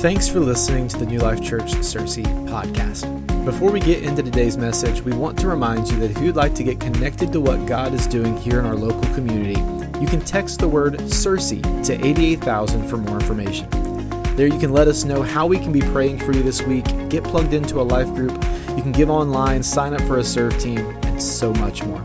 Thanks for listening to the New Life Church Searcy podcast. Before we get into today's message, we want to remind you that if you'd like to get connected to what God is doing here in our local community, you can text the word Searcy to 88000 for more information. There you can let us know how we can be praying for you this week, get plugged into a life group, you can give online, sign up for a serve team, and so much more.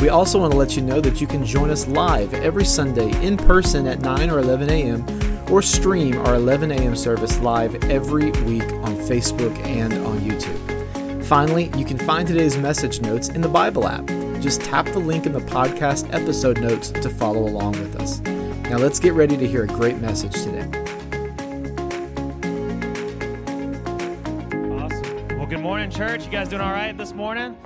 We also want to let you know that you can join us live every Sunday in person at 9 or 11 a.m or stream our 11 a.m. service live every week on Facebook and on YouTube. Finally, you can find today's message notes in the Bible app. Just tap the link in the podcast episode notes to follow along with us. Now, let's get ready to hear a great message today. Awesome. Well, good morning, church. You guys doing all right this morning?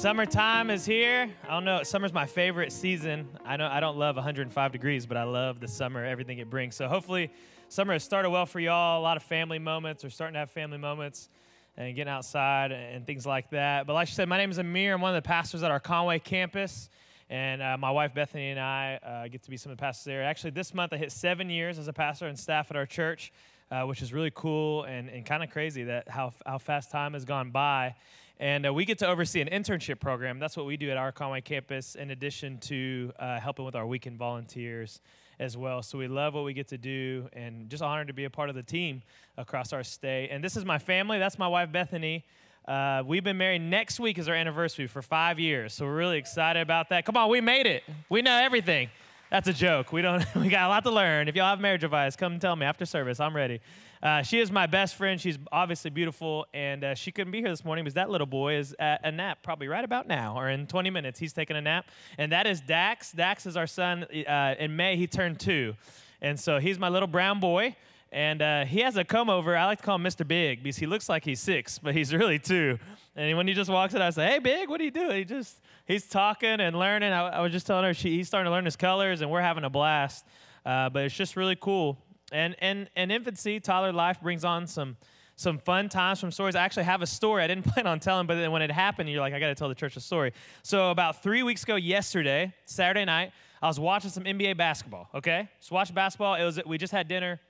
Summertime is here. I don't know. Summer's my favorite season. I know I don't love 105 degrees, but I love the summer, everything it brings. So hopefully, summer has started well for y'all. A lot of family moments. We're starting to have family moments and getting outside and things like that. But like I said, my name is Amir. I'm one of the pastors at our Conway campus. And uh, my wife Bethany and I uh, get to be some of the pastors there. Actually, this month I hit seven years as a pastor and staff at our church, uh, which is really cool and, and kind of crazy that how, how fast time has gone by. And uh, we get to oversee an internship program. That's what we do at our Conway campus, in addition to uh, helping with our weekend volunteers as well. So we love what we get to do and just honored to be a part of the team across our state. And this is my family. That's my wife, Bethany. Uh, we've been married. Next week is our anniversary for five years. So we're really excited about that. Come on, we made it. We know everything. That's a joke. We don't. We got a lot to learn. If y'all have marriage advice, come tell me after service. I'm ready. Uh, she is my best friend. She's obviously beautiful, and uh, she couldn't be here this morning because that little boy is at a nap probably right about now or in 20 minutes. He's taking a nap, and that is Dax. Dax is our son. Uh, in May, he turned two, and so he's my little brown boy. And uh, he has a comb over. I like to call him Mr. Big because he looks like he's six, but he's really two. And when he just walks in, I say, "Hey, Big, what do you do?" He just he's talking and learning. I, I was just telling her she, he's starting to learn his colors, and we're having a blast. Uh, but it's just really cool and and and infancy, toddler life brings on some some fun times from stories. I actually have a story I didn't plan on telling, but then when it happened, you're like, I got to tell the church a story. So about three weeks ago, yesterday, Saturday night, I was watching some NBA basketball. Okay, just watch basketball. It was we just had dinner.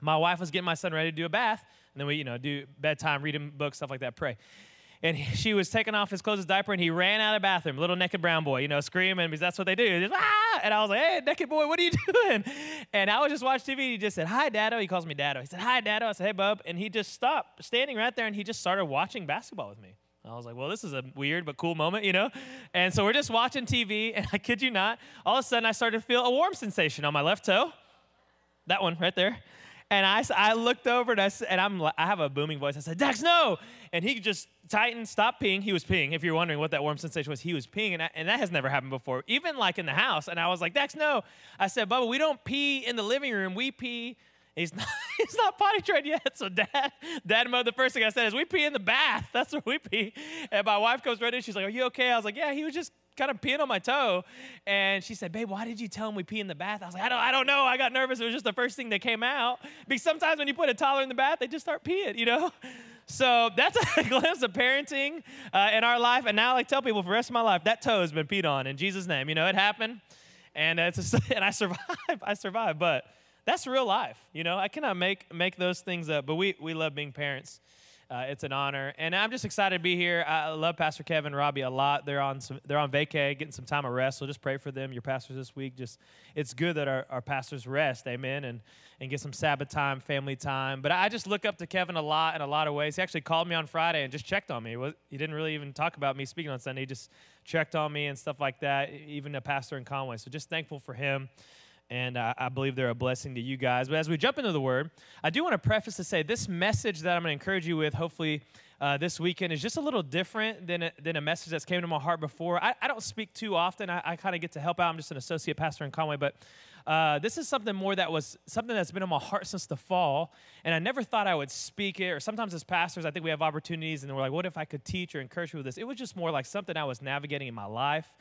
My wife was getting my son ready to do a bath, and then we you know do bedtime, read him books, stuff like that, pray and she was taking off his clothes, his diaper, and he ran out of the bathroom, little naked brown boy, you know, screaming because that's what they do. Just, ah! And I was like, hey, naked boy, what are you doing? And I was just watching TV. He just said, hi, Dado. He calls me Dado. He said, hi, Dado. I said, hey, bub. And he just stopped standing right there and he just started watching basketball with me. I was like, well, this is a weird but cool moment, you know? And so we're just watching TV, and I kid you not, all of a sudden I started to feel a warm sensation on my left toe. That one right there. And I, I looked over and, I, and I'm, I have a booming voice. I said, Dax, no. And he just tightened, stopped peeing. He was peeing. If you're wondering what that warm sensation was, he was peeing. And, I, and that has never happened before, even like in the house. And I was like, Dax, no. I said, Bubba, we don't pee in the living room. We pee. He's not, he's not potty trained yet. So dad, dad mode, the first thing I said is, we pee in the bath. That's where we pee. And my wife comes right in. She's like, are you okay? I was like, yeah, he was just kind of peeing on my toe. And she said, Babe, why did you tell him we pee in the bath? I was like, I don't, I don't know. I got nervous. It was just the first thing that came out. Because sometimes when you put a toddler in the bath, they just start peeing, you know? So that's a glimpse of parenting uh, in our life. And now I like tell people for the rest of my life, that toe has been peed on in Jesus' name. You know, it happened. And, it's a, and I survived. I survived. But that's real life. You know, I cannot make, make those things up. But we, we love being parents. Uh, it's an honor, and I'm just excited to be here. I love Pastor Kevin and Robbie a lot. They're on some, they're on vacay, getting some time of rest. So just pray for them, your pastors this week. Just it's good that our, our pastors rest, amen, and and get some Sabbath time, family time. But I just look up to Kevin a lot in a lot of ways. He actually called me on Friday and just checked on me. He didn't really even talk about me speaking on Sunday. He just checked on me and stuff like that. Even a pastor in Conway. So just thankful for him and uh, I believe they're a blessing to you guys. But as we jump into the word, I do want to preface to say this message that I'm going to encourage you with, hopefully. Uh, this weekend is just a little different than a, than a message that's came to my heart before. I, I don't speak too often. I, I kind of get to help out. I'm just an associate pastor in Conway, but uh, this is something more that was something that's been in my heart since the fall, and I never thought I would speak it. Or sometimes as pastors, I think we have opportunities, and we're like, "What if I could teach or encourage you with this?" It was just more like something I was navigating in my life.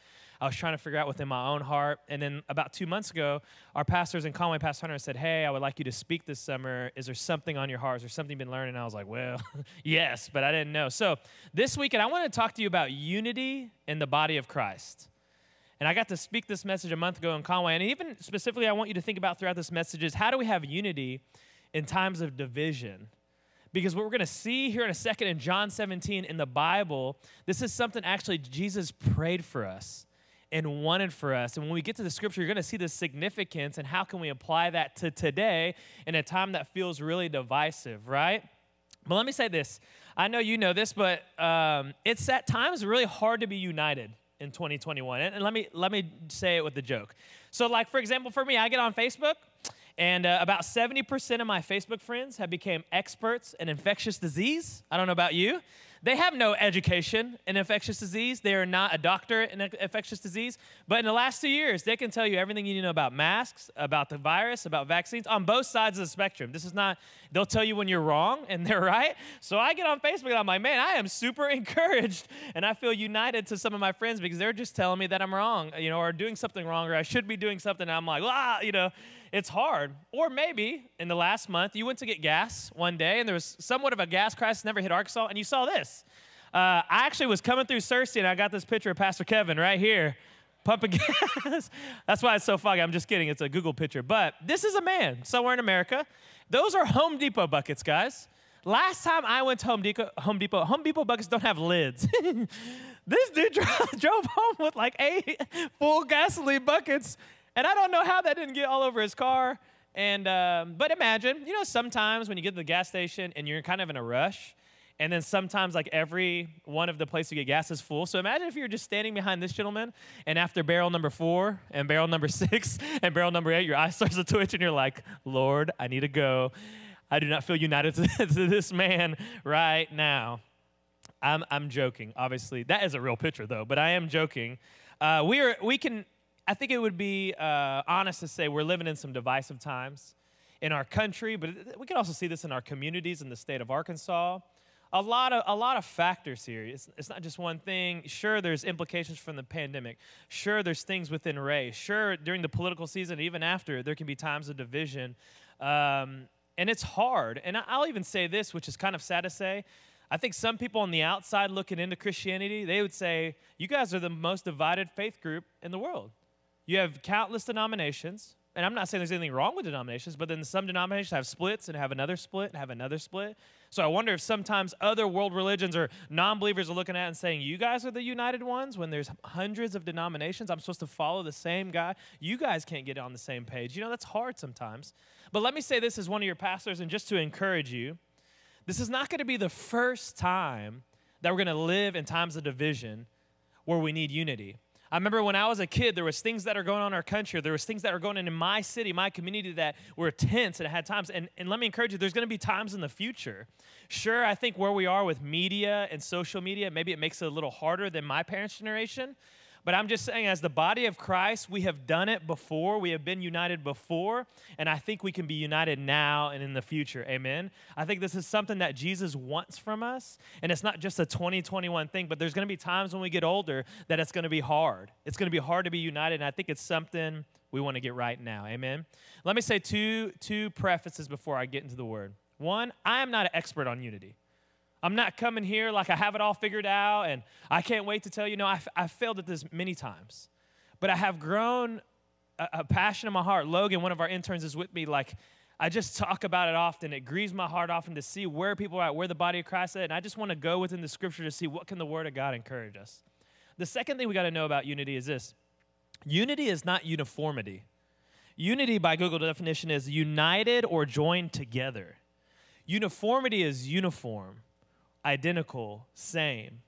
I was trying to figure out within my own heart. And then about two months ago, our pastors in Conway, Pastor Hunter, said, Hey, I would like you to speak this summer. Is there something on your heart? Is there something you've been learning? And I was like, Well, yes, but I didn't know. So this weekend, I want to talk to you about unity in the body of Christ. And I got to speak this message a month ago in Conway. And even specifically, I want you to think about throughout this message is how do we have unity in times of division. Because what we're going to see here in a second in John 17 in the Bible, this is something actually Jesus prayed for us and wanted for us. And when we get to the scripture, you're going to see the significance and how can we apply that to today in a time that feels really divisive, right? But let me say this. I know you know this, but um, it's at times really hard to be united in 2021. And, and let me let me say it with a joke. So, like for example, for me, I get on Facebook, and uh, about 70% of my Facebook friends have become experts in infectious disease. I don't know about you. They have no education in infectious disease. They are not a doctor in infectious disease. But in the last two years, they can tell you everything you need to know about masks, about the virus, about vaccines on both sides of the spectrum. This is not, they'll tell you when you're wrong and they're right. So I get on Facebook and I'm like, man, I am super encouraged. And I feel united to some of my friends because they're just telling me that I'm wrong, you know, or doing something wrong, or I should be doing something. And I'm like, ah, you know, it's hard. Or maybe in the last month, you went to get gas one day and there was somewhat of a gas crisis never hit Arkansas, and you saw this. Uh, I actually was coming through Searcy and I got this picture of Pastor Kevin right here pumping gas. That's why it's so foggy. I'm just kidding. It's a Google picture. But this is a man somewhere in America. Those are Home Depot buckets, guys. Last time I went to Home Depot, Home Depot, Home Depot buckets don't have lids. this dude drove, drove home with like eight full gasoline buckets and I don't know how that didn't get all over his car. And um, but imagine, you know, sometimes when you get to the gas station and you're kind of in a rush, and then sometimes like every one of the places you get gas is full. So imagine if you're just standing behind this gentleman, and after barrel number four and barrel number six and barrel number eight, your eye starts to twitch, and you're like, Lord, I need to go. I do not feel united to, this man right now. I'm, I'm joking, obviously. That is a real picture, though, but I am joking. Uh, we, are, we can I think it would be uh, honest to say we're living in some divisive times in our country, but we can also see this in our communities in the state of Arkansas. A lot of, a lot of factors here. It's, it's not just one thing. Sure, there's implications from the pandemic. Sure, there's things within race. Sure, during the political season, even after, there can be times of division. Um, and it's hard. And I'll even say this, which is kind of sad to say. I think some people on the outside looking into Christianity, they would say, you guys are the most divided faith group in the world. You have countless denominations, and I'm not saying there's anything wrong with denominations, but then some denominations have splits and have another split and have another split. So I wonder if sometimes other world religions or non believers are looking at and saying, You guys are the united ones when there's hundreds of denominations. I'm supposed to follow the same guy. You guys can't get on the same page. You know, that's hard sometimes. But let me say this as one of your pastors, and just to encourage you this is not going to be the first time that we're going to live in times of division where we need unity. I remember when I was a kid, there was things that are going on in our country. There was things that are going on in my city, my community that were tense and had times. And, and let me encourage you, there's going to be times in the future. Sure, I think where we are with media and social media, maybe it makes it a little harder than my parents' generation. But I'm just saying, as the body of Christ, we have done it before. We have been united before. And I think we can be united now and in the future. Amen. I think this is something that Jesus wants from us. And it's not just a 2021 thing, but there's going to be times when we get older that it's going to be hard. It's going to be hard to be united. And I think it's something we want to get right now. Amen. Let me say two, two prefaces before I get into the word. One, I am not an expert on unity. I'm not coming here like I have it all figured out and I can't wait to tell you. No, I've, I've failed at this many times. But I have grown a, a passion in my heart. Logan, one of our interns, is with me. Like, I just talk about it often. It grieves my heart often to see where people are at, where the body of Christ is. And I just want to go within the scripture to see what can the word of God encourage us. The second thing we got to know about unity is this unity is not uniformity. Unity, by Google definition, is united or joined together. Uniformity is uniform identical, same.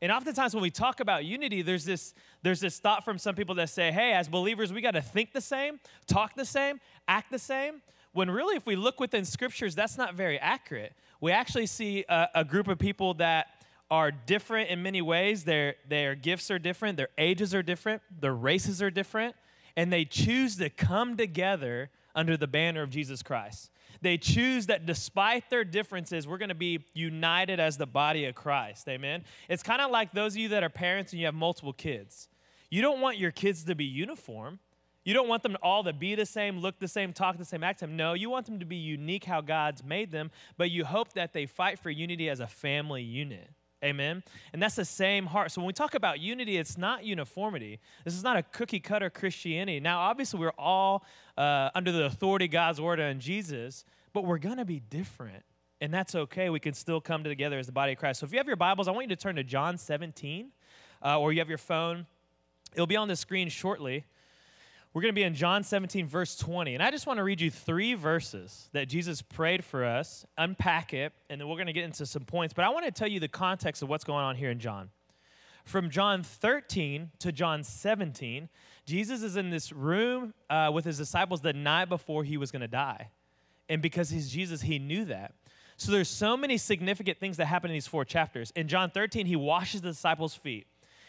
And oftentimes when we talk about unity, there's this, there's this thought from some people that say, hey, as believers, we got to think the same, talk the same, act the same. When really, if we look within scriptures, that's not very accurate. We actually see a, a group of people that are different in many ways. Their, their gifts are different, their ages are different, their races are different, and they choose to come together under the banner of Jesus Christ. They choose that despite their differences, we're going to be united as the body of Christ. Amen. It's kind of like those of you that are parents and you have multiple kids. You don't want your kids to be uniform. You don't want them all to be the same, look the same, talk the same, act the same. No, you want them to be unique how God's made them, but you hope that they fight for unity as a family unit. Amen. And that's the same heart. So when we talk about unity, it's not uniformity. This is not a cookie cutter Christianity. Now, obviously, we're all uh, under the authority of God's word and Jesus, but we're going to be different. And that's okay. We can still come together as the body of Christ. So if you have your Bibles, I want you to turn to John 17, uh, or you have your phone. It'll be on the screen shortly. We're going to be in John 17, verse 20. And I just want to read you three verses that Jesus prayed for us, unpack it, and then we're going to get into some points. But I want to tell you the context of what's going on here in John. From John 13 to John 17, Jesus is in this room uh, with his disciples the night before he was going to die. And because he's Jesus, he knew that. So there's so many significant things that happen in these four chapters. In John 13, he washes the disciples' feet.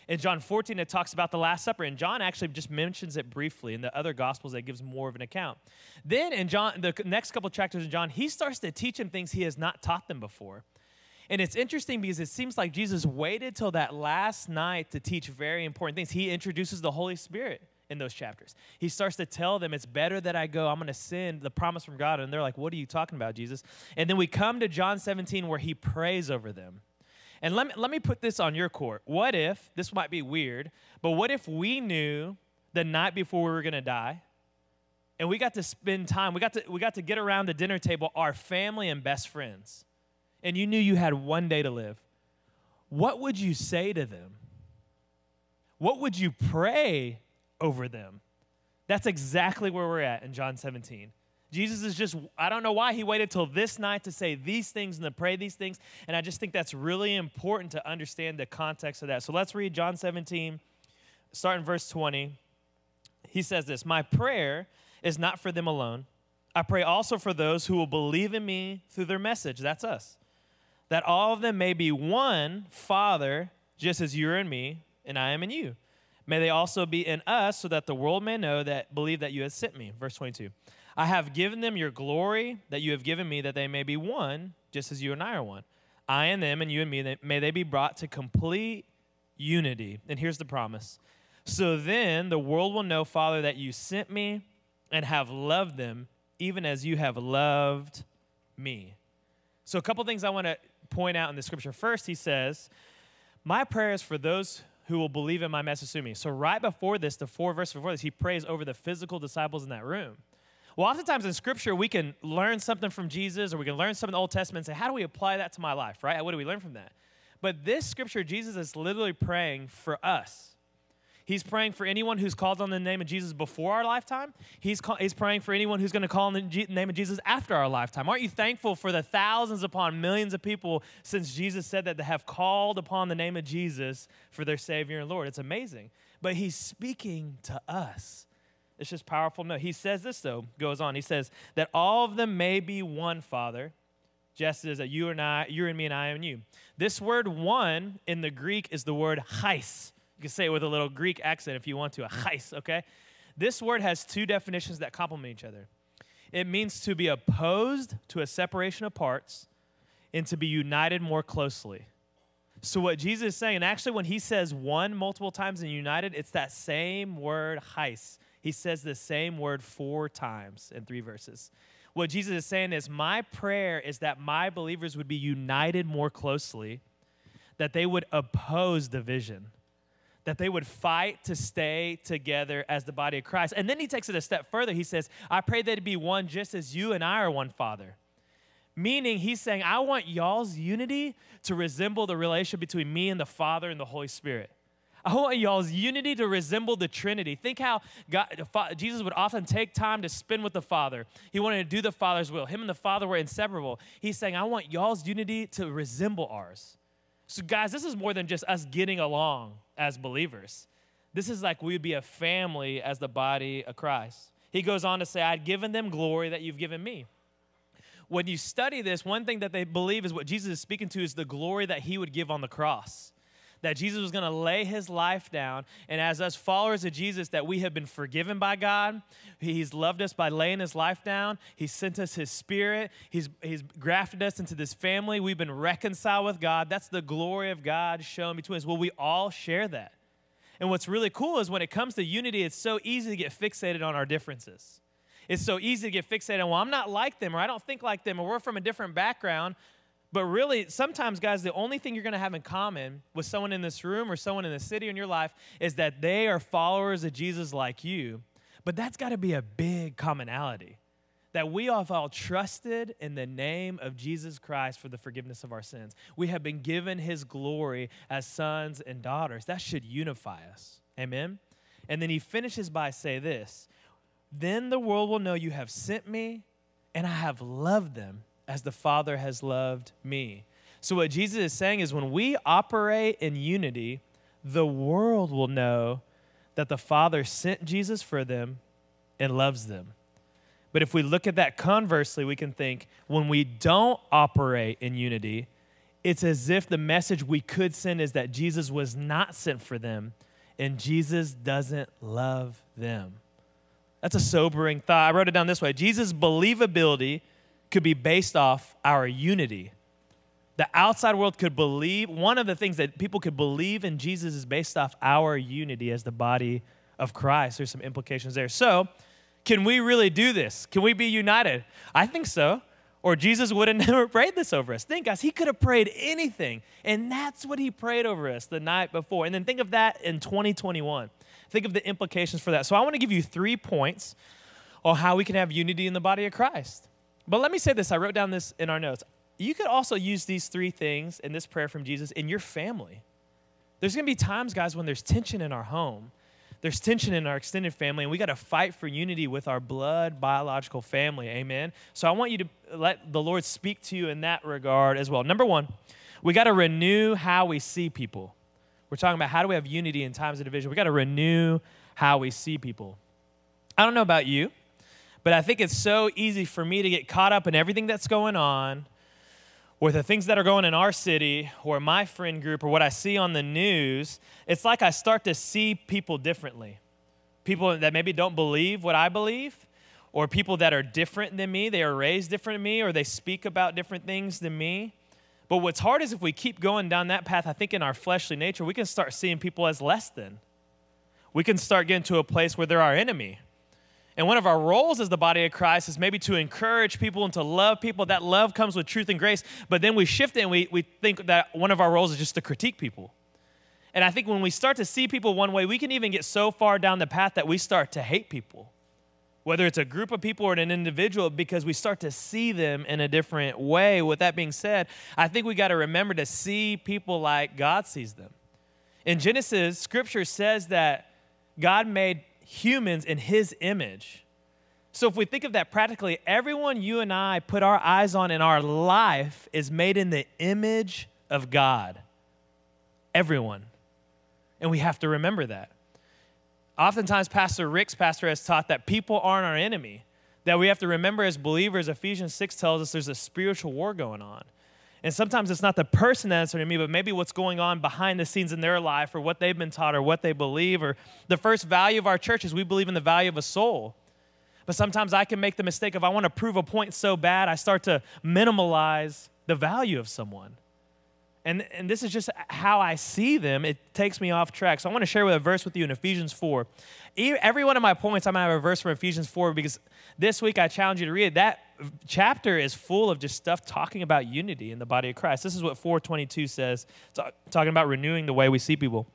In John 14, it talks about the Last Supper, and John actually just mentions it briefly. In the other Gospels, it gives more of an account. Then in John, the next couple chapters in John, he starts to teach them things he has not taught them before. And it's interesting because it seems like Jesus waited till that last night to teach very important things. He introduces the Holy Spirit in those chapters. He starts to tell them, It's better that I go. I'm going to send the promise from God. And they're like, What are you talking about, Jesus? And then we come to John 17 where he prays over them. And let me, let me put this on your court. What if, this might be weird, but what if we knew the night before we were going to die and we got to spend time, we got to, we got to get around the dinner table, our family and best friends, and you knew you had one day to live? What would you say to them? What would you pray over them? That's exactly where we're at in John 17. Jesus is just, I don't know why he waited till this night to say these things and to pray these things. And I just think that's really important to understand the context of that. So let's read John 17, starting verse 20. He says this My prayer is not for them alone. I pray also for those who will believe in me through their message. That's us. That all of them may be one Father, just as you are in me and I am in you. May they also be in us, so that the world may know that believe that you have sent me. Verse 22. I have given them your glory that you have given me, that they may be one, just as you and I are one. I and them, and you and me, may they be brought to complete unity. And here's the promise. So then the world will know, Father, that you sent me and have loved them, even as you have loved me. So, a couple things I want to point out in the scripture. First, he says, My prayer is for those who will believe in my message through me. So, right before this, the four verses before this, he prays over the physical disciples in that room. Well, oftentimes in Scripture, we can learn something from Jesus or we can learn something in the Old Testament and say, how do we apply that to my life, right? What do we learn from that? But this Scripture, Jesus is literally praying for us. He's praying for anyone who's called on the name of Jesus before our lifetime. He's, call, he's praying for anyone who's going to call on the name of Jesus after our lifetime. Aren't you thankful for the thousands upon millions of people since Jesus said that they have called upon the name of Jesus for their Savior and Lord? It's amazing. But he's speaking to us. It's just powerful. No, he says this though, goes on. He says that all of them may be one, Father, just as that you and I, you and me and I and you. This word one in the Greek is the word chais. You can say it with a little Greek accent if you want to, a chais, okay? This word has two definitions that complement each other. It means to be opposed to a separation of parts and to be united more closely. So, what Jesus is saying, and actually, when he says one multiple times and united, it's that same word, chais. He says the same word four times in three verses. What Jesus is saying is, My prayer is that my believers would be united more closely, that they would oppose division, that they would fight to stay together as the body of Christ. And then he takes it a step further. He says, I pray that it be one just as you and I are one, Father. Meaning, he's saying, I want y'all's unity to resemble the relationship between me and the Father and the Holy Spirit. I want y'all's unity to resemble the Trinity. Think how God, Jesus would often take time to spend with the Father. He wanted to do the Father's will. Him and the Father were inseparable. He's saying, I want y'all's unity to resemble ours. So, guys, this is more than just us getting along as believers. This is like we would be a family as the body of Christ. He goes on to say, I'd given them glory that you've given me. When you study this, one thing that they believe is what Jesus is speaking to is the glory that he would give on the cross that Jesus was going to lay his life down. And as us followers of Jesus, that we have been forgiven by God. He's loved us by laying his life down. He sent us his spirit. He's, he's grafted us into this family. We've been reconciled with God. That's the glory of God shown between us. Well, we all share that. And what's really cool is when it comes to unity, it's so easy to get fixated on our differences. It's so easy to get fixated on, well, I'm not like them, or I don't think like them, or we're from a different background. But really, sometimes, guys, the only thing you're going to have in common with someone in this room or someone in the city in your life is that they are followers of Jesus like you. But that's got to be a big commonality. that we have all trusted in the name of Jesus Christ for the forgiveness of our sins. We have been given his glory as sons and daughters. That should unify us. Amen. And then he finishes by say this, then the world will know you have sent me and I have loved them as the Father has loved me. So what Jesus is saying is when we operate in unity, the world will know that the Father sent Jesus for them and loves them. But if we look at that conversely, we can think when we don't operate in unity, it's as if the message we could send is that Jesus was not sent for them and Jesus doesn't love them. That's a sobering thought. I wrote it down this way Jesus' believability could be based off our unity. The outside world could believe, one of the things that people could believe in Jesus is based off our unity as the body of Christ. There's some implications there. So, can we really do this? Can we be united? I think so. Or Jesus would have never prayed this over us. Think, guys, he could have prayed anything. And that's what he prayed over us the night before. And then think of that in 2021. Think of the implications for that. So I want to give you three points on how we can have unity in the body of Christ. But let me say this I wrote down this in our notes. You could also use these three things in this prayer from Jesus in your family. There's going to be times, guys, when there's tension in our home there's tension in our extended family, and we got to fight for unity with our blood biological family. Amen. So I want you to let the Lord speak to you in that regard as well. Number one, we got to renew how we see people. We're talking about how do we have unity in times of division. We got to renew how we see people. I don't know about you, but I think it's so easy for me to get caught up in everything that's going on or the things that are going in our city or my friend group or what I see on the news, it's like I start to see people differently. People that maybe don't believe what I believe, or people that are different than me, they are raised different than me, or they speak about different things than me. But what's hard is if we keep going down that path, I think in our fleshly nature, we can start seeing people as less than. We can start getting to a place where they're our enemy and one of our roles as the body of Christ is maybe to encourage people and to love people. That love comes with truth and grace. But then we shift it and we, we think that one of our roles is just to critique people. And I think when we start to see people one way, we can even get so far down the path that we start to hate people, whether it's a group of people or an individual, because we start to see them in a different way. With that being said, I think we got to remember to see people like God sees them. In Genesis, scripture says that God made humans in his image. So if we think of that practically, everyone you and I put our eyes on in our life is made in the image of God. Everyone. And we have to remember that. Oftentimes, Pastor Rick's pastor has taught that people aren't our enemy. That we have to remember as believers, Ephesians 6 tells us there's a spiritual war going on. And sometimes it's not the person answering me, but maybe what's going on behind the scenes in their life or what they've been taught or what they believe. Or the first value of our church is we believe in the value of a soul. But sometimes I can make the mistake of I want to prove a point so bad, I start to minimalize the value of someone. And, and this is just how I see them. It takes me off track. So I want to share with a verse with you in Ephesians 4. Every one of my points, I'm going to have a verse from Ephesians 4 because this week I challenge you to read it. That chapter is full of just stuff talking about unity in the body of Christ. This is what 422 says, talking about renewing the way we see people.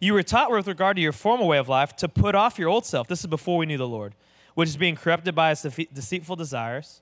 You were taught with regard to your former way of life to put off your old self. This is before we knew the Lord, which is being corrupted by its deceitful desires,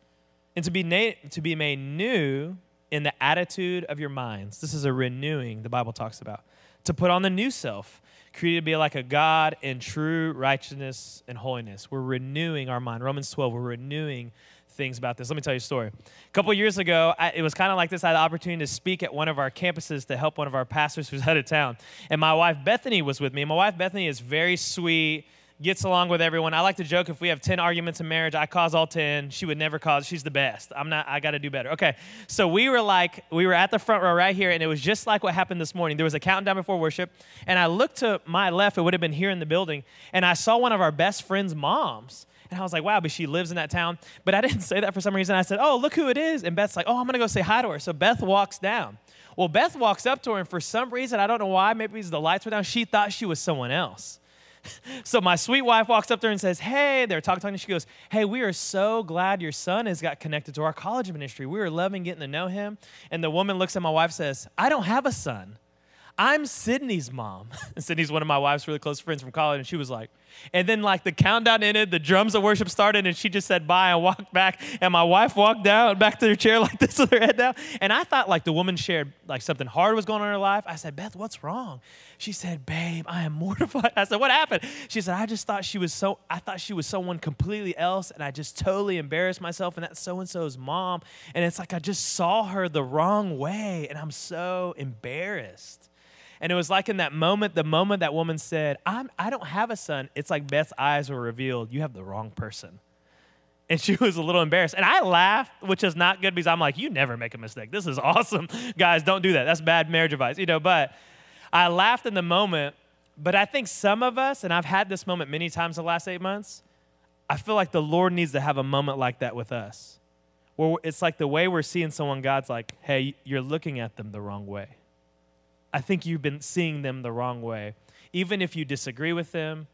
and to be, na- to be made new in the attitude of your minds. This is a renewing the Bible talks about. To put on the new self, created to be like a God in true righteousness and holiness. We're renewing our mind. Romans 12, we're renewing things about this. Let me tell you a story. A couple years ago, I, it was kind of like this. I had the opportunity to speak at one of our campuses to help one of our pastors who's out of town. And my wife, Bethany, was with me. My wife, Bethany, is very sweet gets along with everyone. I like to joke if we have 10 arguments in marriage, I cause all 10. She would never cause. She's the best. I'm not, I got to do better. Okay. So we were like, we were at the front row right here, and it was just like what happened this morning. There was a countdown before worship, and I looked to my left, it would have been here in the building, and I saw one of our best friends' moms. And I was like, wow, but she lives in that town. But I didn't say that for some reason. I said, oh, look who it is. And Beth's like, oh, I'm going to go say hi to her. So Beth walks down. Well, Beth walks up to her, and for some reason, I don't know why, maybe the lights were down, she thought she was someone else. so my sweet wife walks up there and says, Hey, they're talking, talking. She goes, Hey, we are so glad your son has got connected to our college ministry. We are loving getting to know him. And the woman looks at my wife and says, I don't have a son. I'm Sydney's mom. Sydney's one of my wife's really close friends from college, and she was like, and then like the countdown ended, the drums of worship started, and she just said bye and walked back. And my wife walked down back to her chair like this with her head down. And I thought like the woman shared like something hard was going on in her life. I said, Beth, what's wrong? She said, Babe, I am mortified. I said, What happened? She said, I just thought she was so I thought she was someone completely else, and I just totally embarrassed myself, and that's so-and-so's mom. And it's like I just saw her the wrong way, and I'm so embarrassed. And it was like in that moment, the moment that woman said, I'm, I don't have a son, it's like Beth's eyes were revealed. You have the wrong person. And she was a little embarrassed. And I laughed, which is not good because I'm like, you never make a mistake. This is awesome. Guys, don't do that. That's bad marriage advice, you know. But I laughed in the moment. But I think some of us, and I've had this moment many times the last eight months, I feel like the Lord needs to have a moment like that with us. Where it's like the way we're seeing someone, God's like, hey, you're looking at them the wrong way. I think you've been seeing them the wrong way. Even if you disagree with them,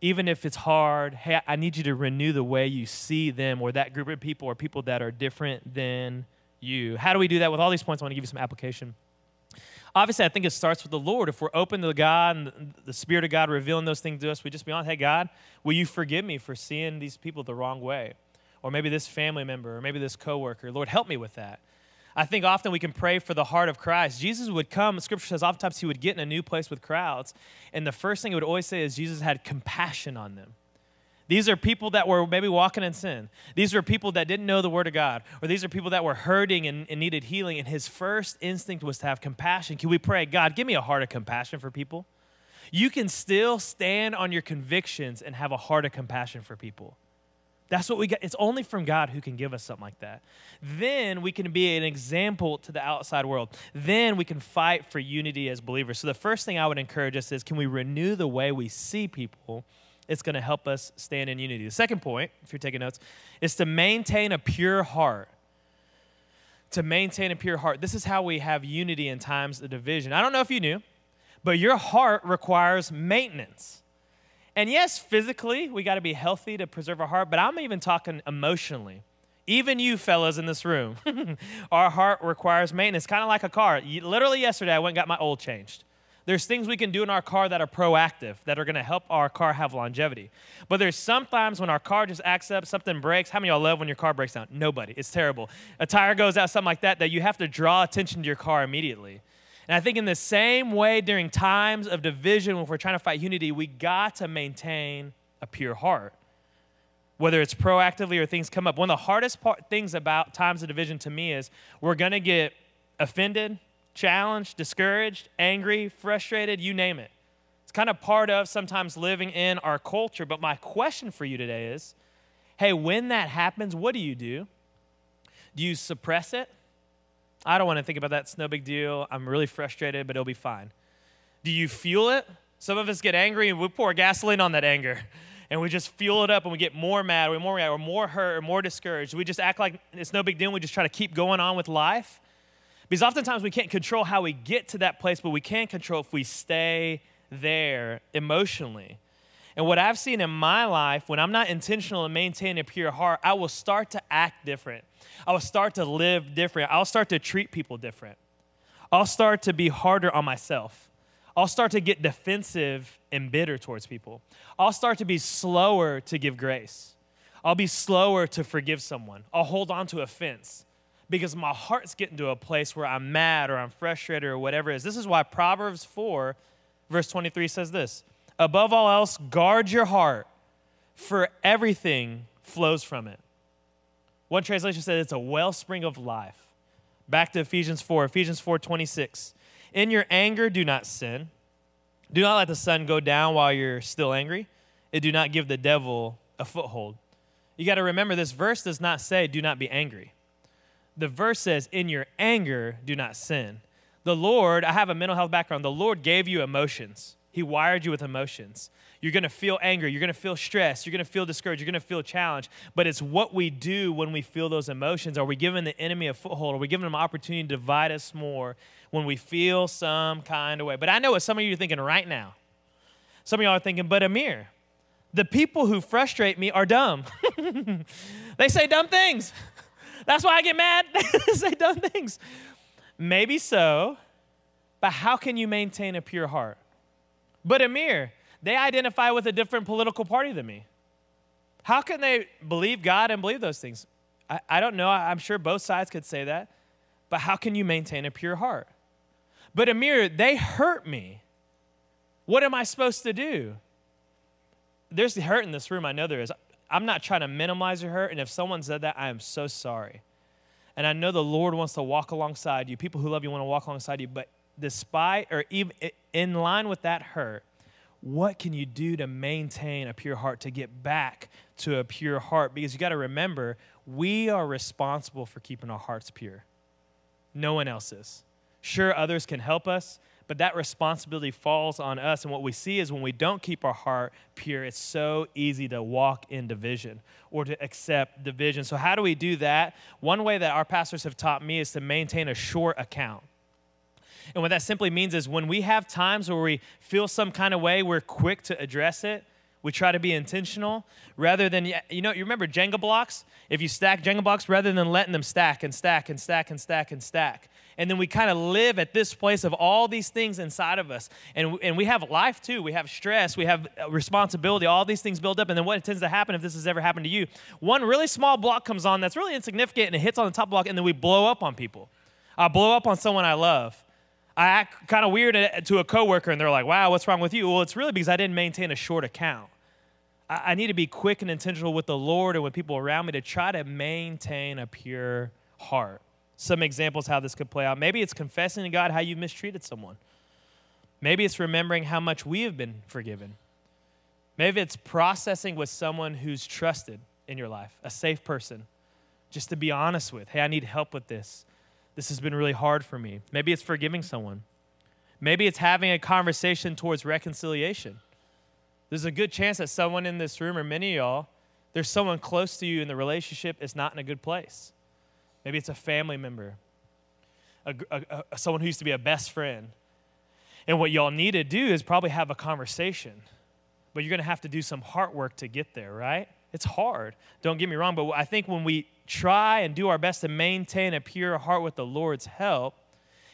even if it's hard, hey, I need you to renew the way you see them or that group of people or people that are different than you. How do we do that? With all these points, I want to give you some application. Obviously, I think it starts with the Lord. If we're open to God and the Spirit of God revealing those things to us, we just be honest, hey, God, will you forgive me for seeing these people the wrong way? Or maybe this family member, or maybe this coworker. Lord, help me with that. I think often we can pray for the heart of Christ. Jesus would come, scripture says oftentimes he would get in a new place with crowds. And the first thing he would always say is Jesus had compassion on them. These are people that were maybe walking in sin. These are people that didn't know the Word of God. Or these are people that were hurting and, and needed healing. And his first instinct was to have compassion. Can we pray, God, give me a heart of compassion for people? You can still stand on your convictions and have a heart of compassion for people. That's what we get. It's only from God who can give us something like that. Then we can be an example to the outside world. Then we can fight for unity as believers. So the first thing I would encourage us is can we renew the way we see people? It's going to help us stand in unity. The second point, if you're taking notes, is to maintain a pure heart. To maintain a pure heart. This is how we have unity in times of division. I don't know if you knew, but your heart requires maintenance. And yes, physically, we got to be healthy to preserve our heart, but I'm even talking emotionally. Even you fellas in this room, our heart requires maintenance, kind of like a car. Literally yesterday, I went and got my oil changed. There's things we can do in our car that are proactive, that are going to help our car have longevity. But there's sometimes when our car just acts up, something breaks. How many of y'all love when your car breaks down? Nobody. It's terrible. A tire goes out, something like that, that you have to draw attention to your car immediately. And I think in the same way, during times of division, when we're trying to fight unity, we got to maintain a pure heart. Whether it's proactively or things come up. One of the hardest part, things about times of division to me is we're going to get offended, challenged, discouraged, angry, frustrated, you name it. It's kind of part of sometimes living in our culture. But my question for you today is hey, when that happens, what do you do? Do you suppress it? I don't want to think about that. It's no big deal. I'm really frustrated, but it'll be fine. Do you fuel it? Some of us get angry and we pour gasoline on that anger and we just fuel it up and we get more mad, we're more mad, we're more hurt, or more discouraged. We just act like it's no big deal. We just try to keep going on with life. Because oftentimes we can't control how we get to that place, but we can control if we stay there emotionally. And what I've seen in my life, when I'm not intentional in maintaining a pure heart, I will start to act different. I will start to live different. I'll start to treat people different. I'll start to be harder on myself. I'll start to get defensive and bitter towards people. I'll start to be slower to give grace. I'll be slower to forgive someone. I'll hold on to offense because my heart's getting to a place where I'm mad or I'm frustrated or whatever it is. This is why Proverbs 4, verse 23 says this Above all else, guard your heart, for everything flows from it. One translation said it's a wellspring of life. Back to Ephesians 4, Ephesians 4 26. In your anger, do not sin. Do not let the sun go down while you're still angry. And do not give the devil a foothold. You got to remember this verse does not say, do not be angry. The verse says, in your anger, do not sin. The Lord, I have a mental health background, the Lord gave you emotions. He wired you with emotions. You're going to feel anger. You're going to feel stress. You're going to feel discouraged. You're going to feel challenged. But it's what we do when we feel those emotions. Are we giving the enemy a foothold? Are we giving them an opportunity to divide us more when we feel some kind of way? But I know what some of you are thinking right now. Some of y'all are thinking, but Amir, the people who frustrate me are dumb. they say dumb things. That's why I get mad. they say dumb things. Maybe so, but how can you maintain a pure heart? But Amir, they identify with a different political party than me. How can they believe God and believe those things? I, I don't know. I'm sure both sides could say that. But how can you maintain a pure heart? But Amir, they hurt me. What am I supposed to do? There's hurt in this room. I know there is. I'm not trying to minimize your hurt. And if someone said that, I am so sorry. And I know the Lord wants to walk alongside you. People who love you want to walk alongside you. But despite or even in line with that hurt, what can you do to maintain a pure heart, to get back to a pure heart? Because you got to remember, we are responsible for keeping our hearts pure. No one else is. Sure, others can help us, but that responsibility falls on us. And what we see is when we don't keep our heart pure, it's so easy to walk in division or to accept division. So, how do we do that? One way that our pastors have taught me is to maintain a short account. And what that simply means is when we have times where we feel some kind of way, we're quick to address it. We try to be intentional rather than, you know, you remember Jenga blocks? If you stack Jenga blocks, rather than letting them stack and stack and stack and stack and stack. And then we kind of live at this place of all these things inside of us. And, and we have life too. We have stress, we have uh, responsibility, all these things build up. And then what tends to happen if this has ever happened to you? One really small block comes on that's really insignificant and it hits on the top block, and then we blow up on people. I blow up on someone I love. I act kind of weird eh, to a coworker, and they're like, "Wow, what's wrong with you?" Well, it's really because I didn't maintain a short account. I, I need to be quick and intentional with the Lord and with people around me to try to maintain a pure heart. Some examples how this could play out. Maybe it's confessing to God how you mistreated someone. Maybe it's remembering how much we have been forgiven. Maybe it's processing with someone who's trusted in your life, a safe person, just to be honest with. Hey, I need help with this. This has been really hard for me. Maybe it's forgiving someone. Maybe it's having a conversation towards reconciliation. There's a good chance that someone in this room, or many of y'all, there's someone close to you in the relationship is not in a good place. Maybe it's a family member, a, a, a, someone who used to be a best friend. And what y'all need to do is probably have a conversation. But you're going to have to do some heart work to get there, right? It's hard. Don't get me wrong, but I think when we try and do our best to maintain a pure heart with the Lord's help,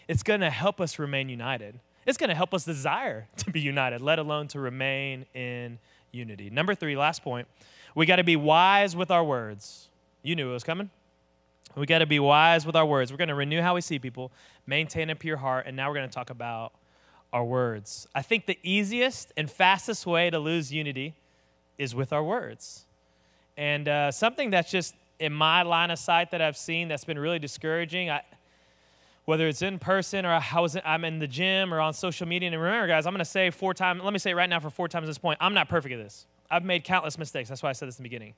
it's going to help us remain united. It's going to help us desire to be united, let alone to remain in unity. Number three, last point, we got to be wise with our words. You knew it was coming. We got to be wise with our words. We're going to renew how we see people, maintain a pure heart, and now we're going to talk about our words. I think the easiest and fastest way to lose unity is with our words. And uh, something that's just in my line of sight that I've seen that's been really discouraging. I, whether it's in person or I was, I'm in the gym or on social media. And remember, guys, I'm going to say four times, let me say it right now for four times this point, I'm not perfect at this. I've made countless mistakes. That's why I said this in the beginning.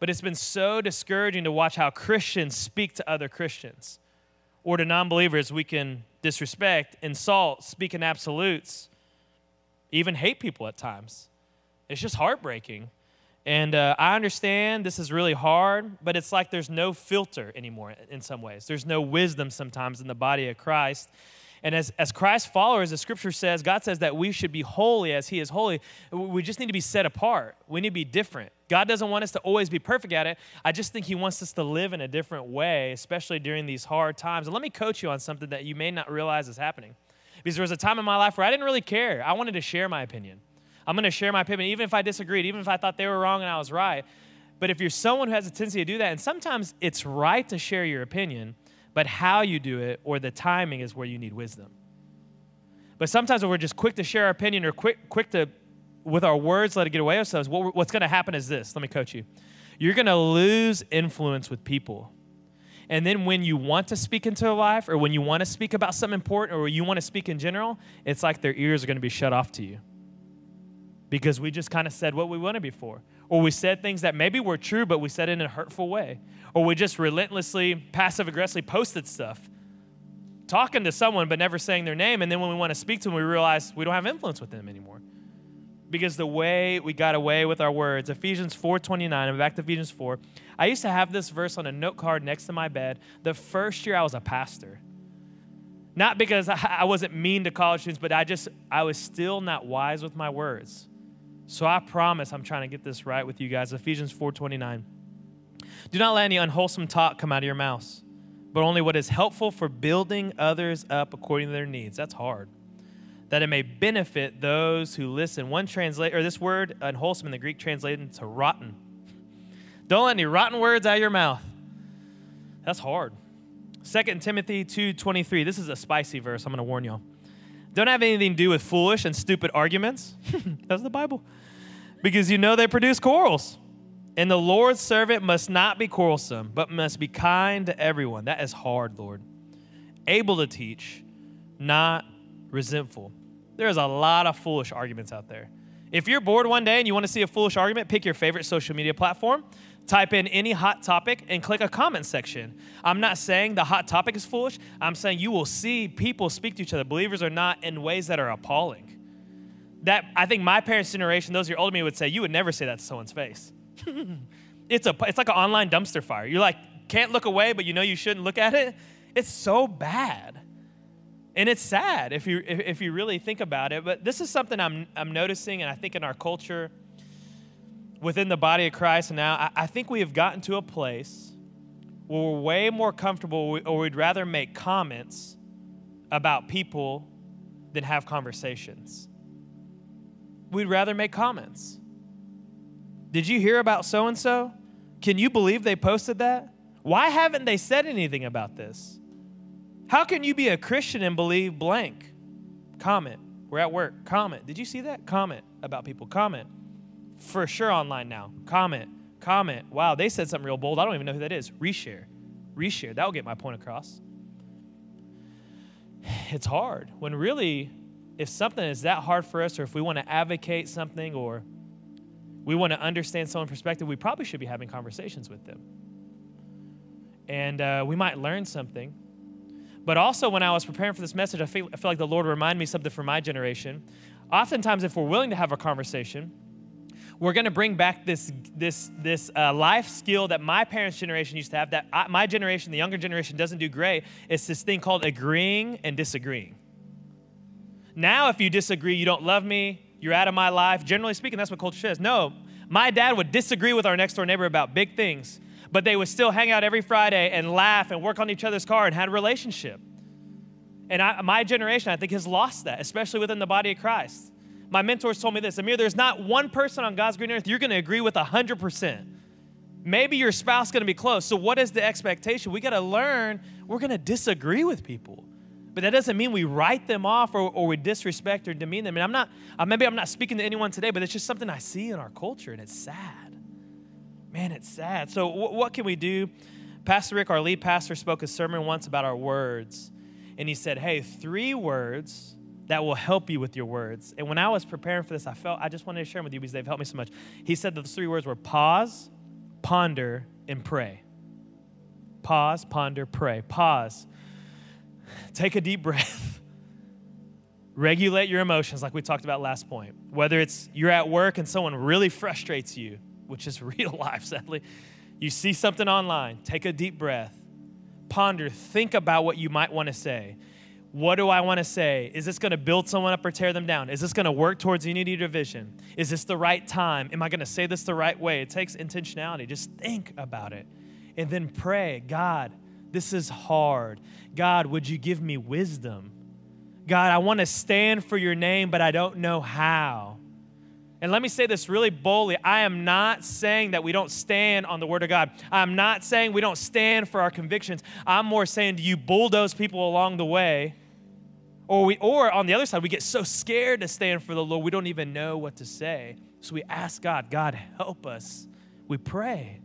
But it's been so discouraging to watch how Christians speak to other Christians or to non believers. We can disrespect, insult, speak in absolutes, even hate people at times. It's just heartbreaking. And uh, I understand this is really hard, but it's like there's no filter anymore in some ways. There's no wisdom sometimes in the body of Christ. And as, as Christ followers, the scripture says, God says that we should be holy as He is holy. We just need to be set apart. We need to be different. God doesn't want us to always be perfect at it. I just think He wants us to live in a different way, especially during these hard times. And let me coach you on something that you may not realize is happening. Because there was a time in my life where I didn't really care, I wanted to share my opinion. I'm going to share my opinion, even if I disagreed, even if I thought they were wrong and I was right. But if you're someone who has a tendency to do that, and sometimes it's right to share your opinion, but how you do it or the timing is where you need wisdom. But sometimes when we're just quick to share our opinion or quick, quick to, with our words, let it get away ourselves, what, what's going to happen is this. Let me coach you. You're going to lose influence with people. And then when you want to speak into their life or when you want to speak about something important or you want to speak in general, it's like their ears are going to be shut off to you because we just kind of said what we wanted before. Or we said things that maybe were true, but we said it in a hurtful way. Or we just relentlessly, passive aggressively posted stuff, talking to someone but never saying their name. And then when we want to speak to them, we realize we don't have influence with them anymore. Because the way we got away with our words, Ephesians 4:29, I'm back to Ephesians 4. I used to have this verse on a note card next to my bed the first year I was a pastor. Not because I wasn't mean to college students, but I just I was still not wise with my words. So I promise I'm trying to get this right with you guys. Ephesians 4:29. Do not let any unwholesome talk come out of your mouths, but only what is helpful for building others up according to their needs. That's hard. That it may benefit those who listen. One translate or this word unwholesome in the Greek translated into rotten. Don't let any rotten words out of your mouth. That's hard. 2 Timothy 2:23. This is a spicy verse. I'm going to warn y'all. Don't have anything to do with foolish and stupid arguments. That's the Bible. Because you know they produce quarrels. And the Lord's servant must not be quarrelsome, but must be kind to everyone. That is hard, Lord. Able to teach, not resentful. There's a lot of foolish arguments out there. If you're bored one day and you want to see a foolish argument, pick your favorite social media platform, type in any hot topic, and click a comment section. I'm not saying the hot topic is foolish. I'm saying you will see people speak to each other, believers or not, in ways that are appalling. That I think my parents' generation, those who are older than me, would say, you would never say that to someone's face. it's a it's like an online dumpster fire. You're like can't look away, but you know you shouldn't look at it. It's so bad. And it's sad if you if, if you really think about it. But this is something I'm I'm noticing, and I think in our culture, within the body of Christ now, I, I think we have gotten to a place where we're way more comfortable, or we'd rather make comments about people than have conversations. We'd rather make comments. Did you hear about so and so? Can you believe they posted that? Why haven't they said anything about this? How can you be a Christian and believe blank? Comment. We're at work. Comment. Did you see that? Comment about people. Comment. For sure online now. Comment. Comment. Wow, they said something real bold. I don't even know who that is. Reshare. Reshare. That will get my point across. It's hard when really, if something is that hard for us, or if we want to advocate something, or we want to understand someone's perspective, we probably should be having conversations with them. And uh, we might learn something. But also, when I was preparing for this message, I feel, I feel like the Lord reminded me something for my generation. Oftentimes, if we're willing to have a conversation, we're going to bring back this, this, this uh, life skill that my parents' generation used to have, that I, my generation, the younger generation, doesn't do great. It's this thing called agreeing and disagreeing. Now, if you disagree, you don't love me, you're out of my life. Generally speaking, that's what culture says. No, my dad would disagree with our next door neighbor about big things, but they would still hang out every Friday and laugh and work on each other's car and had a relationship. And I, my generation, I think, has lost that, especially within the body of Christ. My mentors told me this Amir, there's not one person on God's green earth you're going to agree with 100%. Maybe your spouse going to be close. So, what is the expectation? We got to learn we're going to disagree with people. But that doesn't mean we write them off or, or we disrespect or demean them. And I'm not, uh, maybe I'm not speaking to anyone today, but it's just something I see in our culture and it's sad. Man, it's sad. So, w- what can we do? Pastor Rick, our lead pastor, spoke a sermon once about our words. And he said, Hey, three words that will help you with your words. And when I was preparing for this, I felt I just wanted to share them with you because they've helped me so much. He said those three words were pause, ponder, and pray. Pause, ponder, pray. Pause Take a deep breath. Regulate your emotions, like we talked about last point. Whether it's you're at work and someone really frustrates you, which is real life, sadly, you see something online, take a deep breath. Ponder, think about what you might want to say. What do I want to say? Is this going to build someone up or tear them down? Is this going to work towards unity or division? Is this the right time? Am I going to say this the right way? It takes intentionality. Just think about it and then pray God, this is hard. God, would you give me wisdom? God, I want to stand for your name, but I don't know how. And let me say this really boldly. I am not saying that we don't stand on the Word of God. I'm not saying we don't stand for our convictions. I'm more saying, do you bulldoze people along the way? Or, we, or on the other side, we get so scared to stand for the Lord, we don't even know what to say. So we ask God, God, help us. We pray,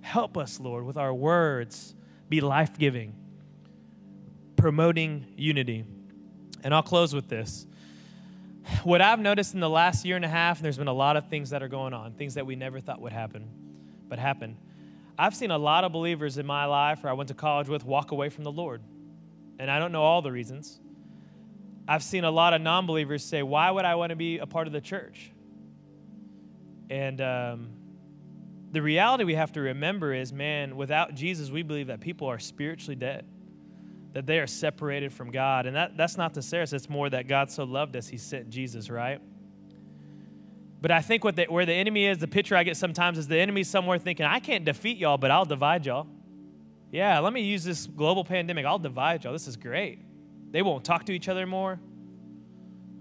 help us, Lord, with our words be life giving, promoting unity. And I'll close with this. What I've noticed in the last year and a half, and there's been a lot of things that are going on, things that we never thought would happen, but happen. I've seen a lot of believers in my life, or I went to college with, walk away from the Lord. And I don't know all the reasons. I've seen a lot of non believers say, Why would I want to be a part of the church? And um, the reality we have to remember is man, without Jesus, we believe that people are spiritually dead, that they are separated from God. And that, that's not to say it's more that God so loved us, he sent Jesus, right? But I think what the, where the enemy is, the picture I get sometimes is the enemy somewhere thinking, I can't defeat y'all, but I'll divide y'all. Yeah, let me use this global pandemic. I'll divide y'all. This is great. They won't talk to each other more.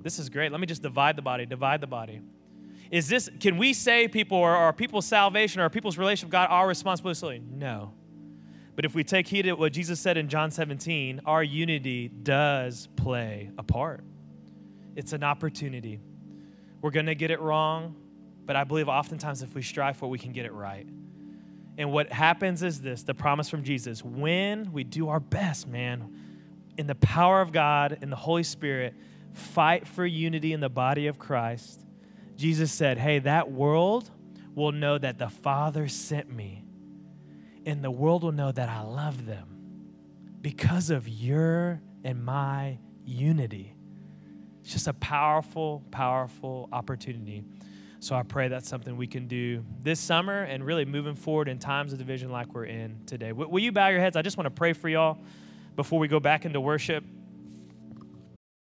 This is great. Let me just divide the body, divide the body. Is this, can we save people or are people's salvation or people's relationship with God our responsibility? No. But if we take heed of what Jesus said in John 17, our unity does play a part. It's an opportunity. We're going to get it wrong, but I believe oftentimes if we strive for it, we can get it right. And what happens is this the promise from Jesus when we do our best, man, in the power of God, in the Holy Spirit, fight for unity in the body of Christ, Jesus said, Hey, that world will know that the Father sent me, and the world will know that I love them because of your and my unity. It's just a powerful, powerful opportunity. So I pray that's something we can do this summer and really moving forward in times of division like we're in today. will you bow your heads? I just want to pray for y'all before we go back into worship.